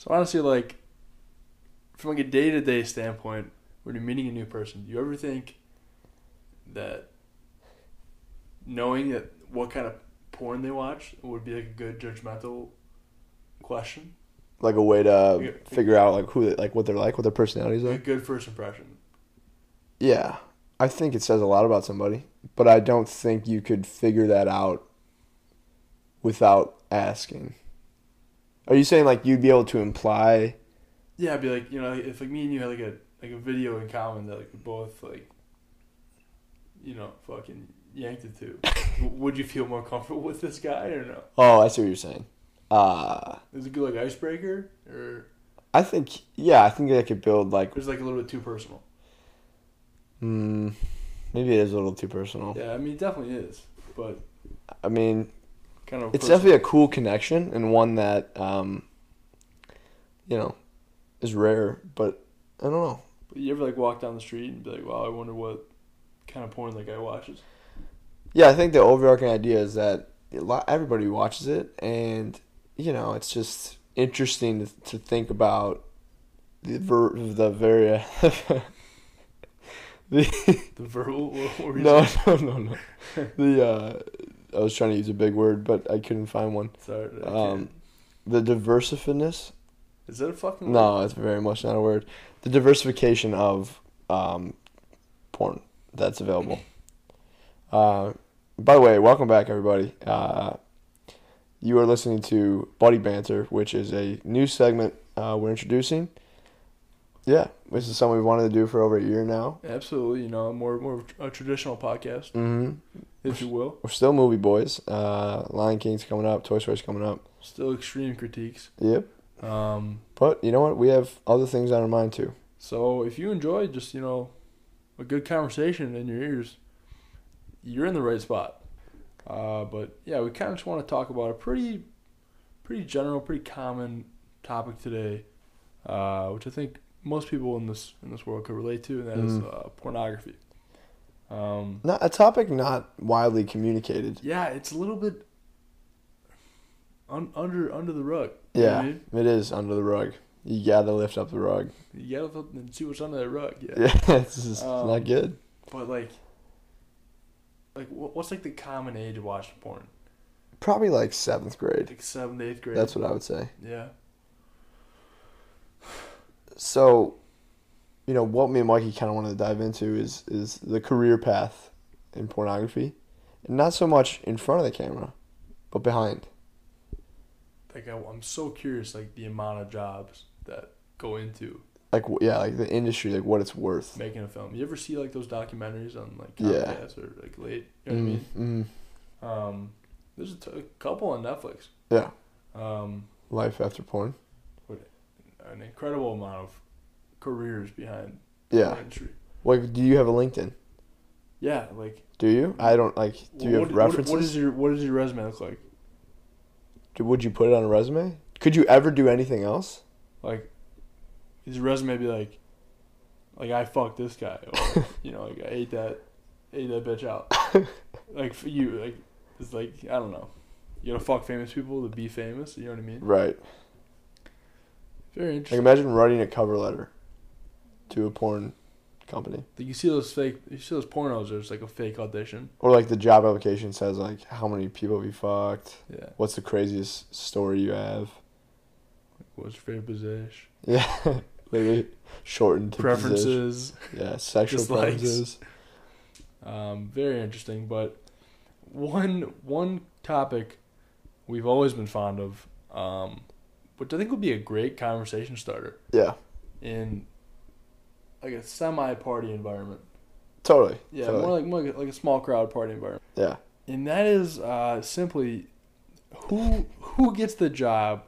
So honestly, like from like a day to day standpoint, when you're meeting a new person, do you ever think that knowing that what kind of porn they watch would be like a good judgmental question? Like a way to figure out like who, they, like what they're like, what their personalities are. A good first impression. Yeah, I think it says a lot about somebody, but I don't think you could figure that out without asking. Are you saying like you'd be able to imply? Yeah, I'd be like, you know, if like me and you had like a like a video in common that like we both like, you know, fucking yanked it to, would you feel more comfortable with this guy or no? Oh, I see what you're saying. Uh Is it good like icebreaker or I think yeah, I think I could build like It's like a little bit too personal? mm, maybe it is a little too personal. Yeah, I mean, it definitely is, but I mean, kind of. it's personal. definitely a cool connection and one that um you know is rare, but I don't know. But you ever like walk down the street and be like, "Wow, I wonder what kind of porn that guy watches." Yeah, I think the overarching idea is that everybody watches it, and you know, it's just interesting to, to think about the ver- the very the The verbal. What were you no no no no the uh, I was trying to use a big word, but I couldn't find one. Sorry. Um, the diversiveness. is that a fucking? Word? No, it's very much not a word. The diversification of um, porn that's available. Uh, by the way, welcome back, everybody. Uh, you are listening to Buddy Banter, which is a new segment uh, we're introducing. Yeah, this is something we've wanted to do for over a year now. Absolutely. You know, more more of a traditional podcast, hmm if you will. We're still movie boys. Uh, Lion King's coming up. Toy Story's coming up. Still extreme critiques. Yep. Um, But you know what? We have other things on our mind too. so if you enjoy just you know a good conversation in your ears, you're in the right spot. Uh, but yeah, we kind of just want to talk about a pretty, pretty general, pretty common topic today, uh, which I think most people in this in this world could relate to, and that is Mm. uh, pornography. Um, Not a topic not widely communicated. yeah, it's a little bit un- under under the rug. You know I Yeah, mean? it is under the rug. You gotta lift up the rug. you gotta look and see what's under that rug. Yeah. Yeah, this is Um, not good. But like, like what's like the common age of watching porn? Probably like seventh grade. Like seventh, eighth grade. That's what I would say. Yeah. So, you know, what me and Mikey kind of wanted to dive into is is the career path in pornography, and not so much in front of the camera, but behind. Like I, I'm so curious, like the amount of jobs that go into Like yeah, like the industry, like what it's worth. making a film. You ever see like those documentaries on like Yeah. Or like late? You know what I mean? mm Um, there's a, t- a couple on Netflix. Yeah, Um, life after porn. An incredible amount of careers behind Yeah. the. Like, do you have a LinkedIn? Yeah, like Do you? I don't like. Do you what, have what- references? what is your what does your resume look like? Do- Would you put it on a resume? Could you ever do anything else? Like, his resume be like, like I fucked this guy, or you know, like I ate that, ate that bitch out. like for you, like it's like I don't know. You gotta fuck famous people to be famous. You know what I mean? Right. Very Like interesting. imagine writing a cover letter to a porn company, Like you see those fake, you see those pornos. There's like a fake audition. or like the job application says like how many people have you fucked, Yeah. what's the craziest story you have. What's your favorite position? Yeah, maybe shortened to position. Preferences. Yeah, sexual preferences. Um, very interesting. But one one topic we've always been fond of, um, which I think would be a great conversation starter Yeah, in like a semi party environment. totally. Yeah, totally. more like more like, a small crowd party environment. yeah. And that is uh, simply who who gets the job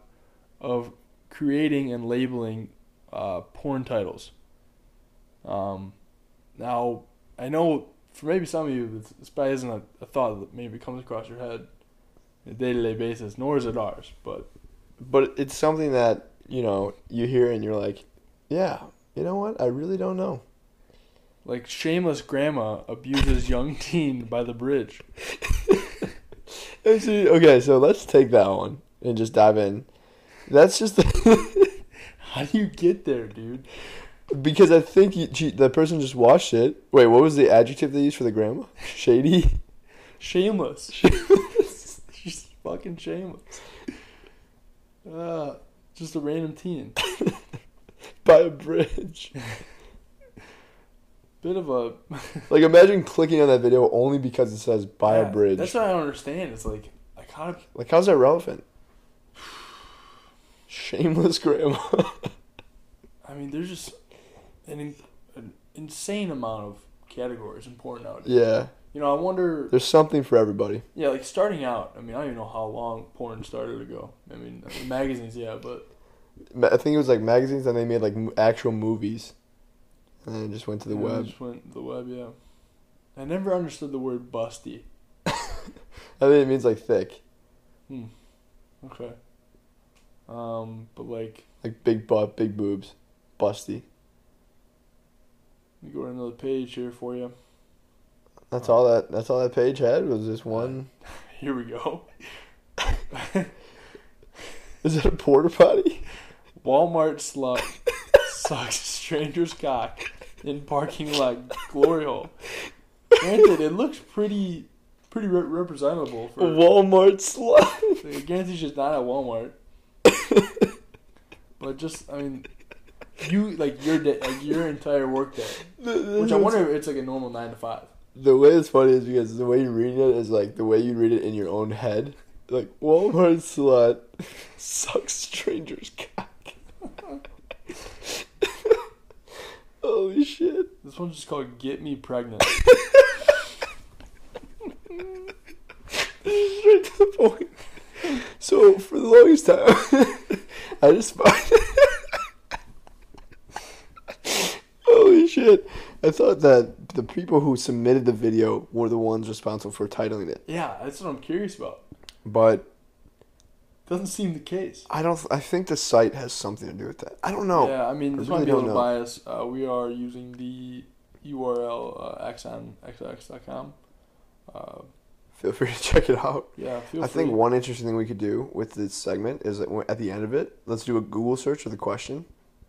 of creating and labeling uh, porn titles. Um, now I know for maybe some of you this, this probably isn't a, a thought that maybe comes across your head on a day to day basis, nor is it ours. But But it's something that you know you hear and you're like, yeah, you know what? I really don't know. like shameless grandma abuses young teen by the bridge. Okay, so let's take that one and just dive in. That's just How do you get there, dude? Because I think you, she, the person just watched it. Wait, what was the adjective they used for the grandma? Shady. Shameless. She's fucking shameless. Uh, just a random teen. By a bridge. Bit of a Like imagine clicking on that video only because it says by Yeah, a bridge. That's what I don't understand. It's like I kind of Like how's that relevant? Shameless grandma. I mean, there's just an, in, an insane amount of categories important nowadays. yeah. You know, I wonder. There's something for everybody. Yeah, like starting out. I mean, I don't even know how long porn started ago. I mean, I mean, magazines, yeah, but I think it was like magazines and they made like actual movies. And then it just went to the and web. Just went to the web, yeah. I never understood the word busty. I think it means like thick. Hmm. Okay. Um, but like, Like big butt, big boobs. Busty. let me go to another page here for you. That's all that that's all that page had was this one Here we go. Is it a porta potty? Walmart slut sucks stranger's cock in parking lot glory hole. Granted, it looks pretty, pretty re- representable for. Walmart slut. I guarantee she's not at Walmart. But just, I mean, you like your day, like your entire work day, which I wonder if it's like a normal nine to five. The way it's funny is because the way you read it is like the way you read it in your own head. Like Walmart slut sucks stranger's cock. Holy shit! This one's just called "Get Me Pregnant." Straight to the point. So for the longest time, I just find. Holy shit! I thought that the people who submitted the video were the ones responsible for titling it, Yeah, that's what I'm curious about. but Doesn't seem the case. I don't. I think the site has something to do with that. I don't know. Yeah, I mean, I this really might be a little biased. Uh, we are using the URL uh, xnxx.com. Uh, Feel free to check it out. yeah, feel I free. think one interesting thing we could do with this segment is that at the end of it, let's do a Google search of the question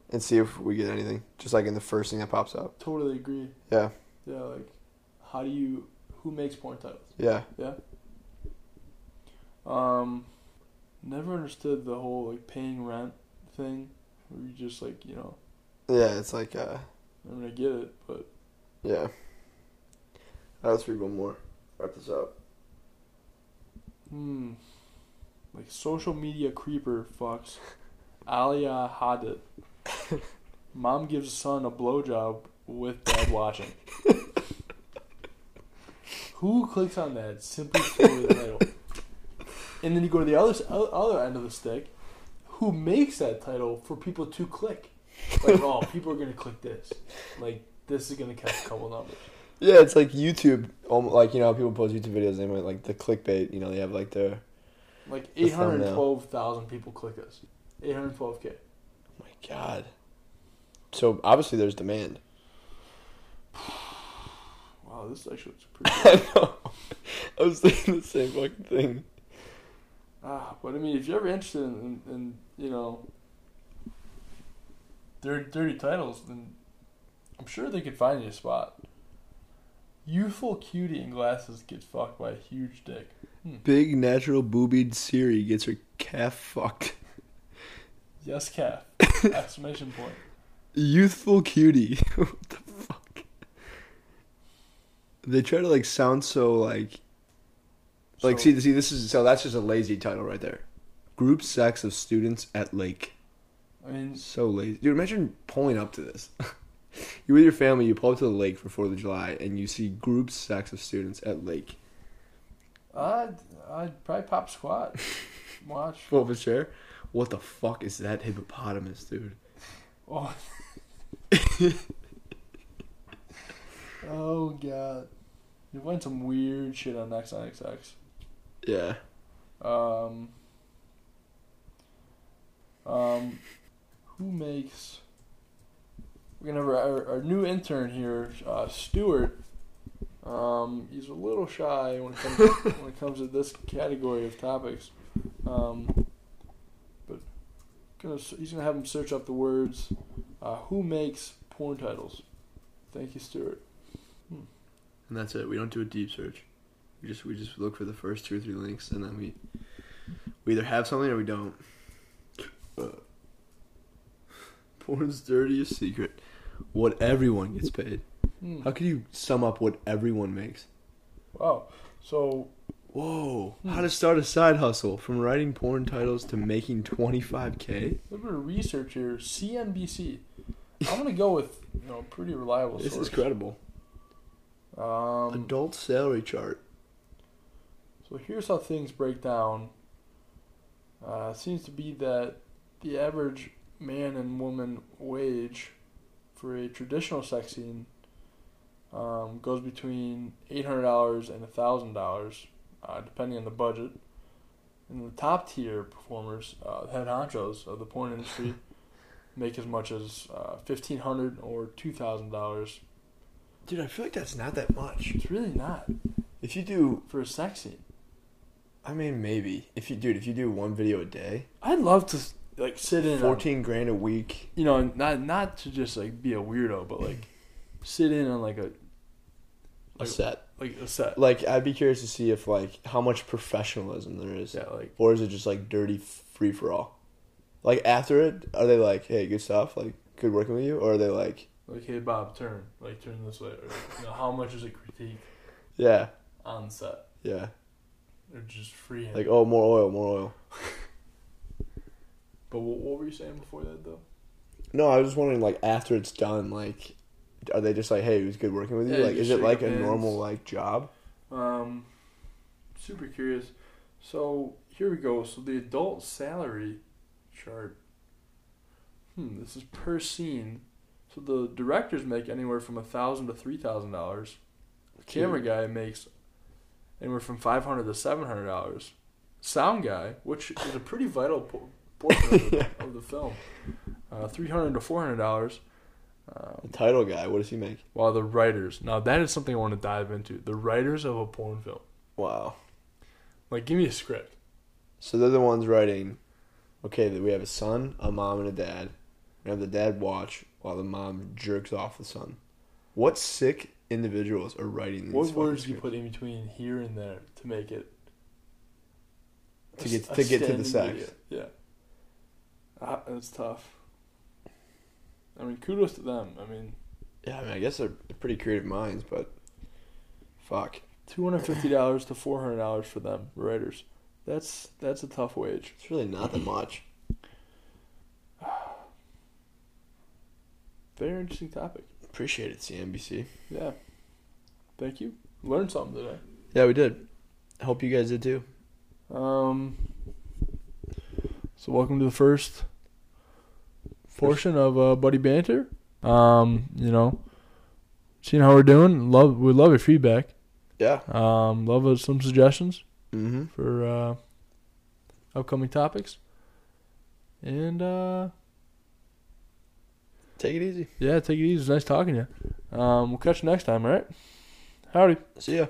and see if we get anything. Just like in the first thing that pops up. Totally agree. Yeah. Yeah, like, how do you, who makes porn titles? Yeah. Yeah. Um, never understood the whole, like, paying rent thing. Where you just, like, you know, Yeah, it's like, uh, I mean, I get it, but yeah. Uh, let's read one more. Wrap this up. Hmm. Like social media creeper fucks Alia Hadid. Mom gives son a blowjob with dad watching. Who clicks on that simply for the title? And then you go to the other other end of the stick. Who makes that title for people to click? Like, oh, people are gonna click this. Like, this is gonna catch a couple numbers. Yeah, it's like YouTube. Um, like you know, people post YouTube videos. They might like the clickbait. You know, they have like the. Like eight hundred twelve thousand people click this. Eight hundred twelve k. Oh my God. So obviously there's demand. Wow, this actually looks pretty good. I know. I was thinking the same fucking thing. ah, but I mean, if you're ever interested in, in, in you know, dirty, dirty titles, then I'm sure they could find you a spot. Youthful cutie in glasses gets fucked by a huge dick. Big natural boobied Siri gets her calf fucked. Yes, calf! Exclamation point. Youthful cutie. what the? They try to like sound so like like So- see see this is so that's just a lazy title right there. Group sex of students at lake. I mean, So lazy. Dude, imagine pulling up to this. You're with your family, you pull up to the lake for Fourth of July and you see group sex of students at lake. I'd I'd probably pop squat. Watch. Pull up a chair. What the fuck is that hippopotamus, dude? Oh. oh god. You find some weird shit on XNXX. Yeah. Um, um, who makes? We're gonna have our, our new intern here, uh, Stuart. Um, he's a little shy when it comes when it comes to this category of topics. Um, but gonna he's gonna have him search up the words, uh, "Who makes porn titles?" Thank you, Stuart. And that's it. We don't do a deep search. We just we just look for the first two or three links, and then we we either have something or we don't. Uh, porn's dirtiest secret: what everyone gets paid. Hmm. How can you sum up what everyone makes? Wow. So Whoa! Hmm. How to start a side hustle from writing porn titles to making twenty five k? a little bit of research here. CNBC. I'm gonna go with you know pretty reliable This source. is credible. Um, Adult salary chart. So here's how things break down. Uh, seems to be that the average man and woman wage for a traditional sex scene um, goes between eight hundred dollars and thousand dollars, uh, depending on the budget. And the top tier performers, uh, head honchos of the porn industry, make as much as uh, fifteen hundred or two thousand dollars. Dude, I feel like that's not that much. It's really not If you do, for a sex scene. I mean, maybe if you, dude, if you do one video a day, I'd love to like sit in on fourteen grand a week. you know, not not to just like be a weirdo, but like sit in on like a A Like- set. like a set. Like, I'd be curious to see if like how much professionalism there is, Yeah, like or is it just like dirty free for all? Like after it, are they like, hey, good stuff, like good working with you, or are they like, like hey Bob, turn like turn this way. Or, you know, how much is a critique yeah, on set? yeah, Or just free. like oh, more oil, more oil. but what, what were you saying before that though? No, I was just wondering, like after it's done, like, are they just like, hey, it was good working with you? Yeah, like, you is it like a hands. normal like job? Um, super curious. So here we go. So the adult salary chart. Hmm, this is per scene. So the directors make anywhere from a thousand to three thousand dollars. The camera guy makes anywhere from five hundred to seven hundred dollars. Sound guy, which is a pretty vital po- portion of the, of the film, uh, three hundred to four hundred dollars. Um, The title guy, what does he make? while the writers, now that is something I want to dive into. The writers of a porn film, Wow. like, give me a script. So they're the ones writing. Okay, that we have a son, a mom, and a dad. We have the dad watch while the mom jerks off the son. What sick individuals are writing these? What words do you put in between here and there to make it To a get- to get to the sex. video? Yeah, ah, it's tough. I mean, kudos to them. I mean, Yeah, I mean, I guess they're pretty creative minds, but fuck, two hundred fifty dollars to four hundred dollars for them writers. That's that's a tough wage. it's really not that much. Very interesting topic. Appreciate it, CNBC. Yeah, thank you. Learned something today. Yeah, we did. I hope you guys did too. Um. So welcome to the first portion of uh, Buddy Banter. Um, you know, seeing how we're doing. Love we love your feedback. Yeah. Um, love uh, some suggestions Mm-hmm. for uh, upcoming topics. And uh, Take it easy. yeah, take it easy. It's nice talking to you. Um, we'll catch you next time. All right. Howdy. See ya.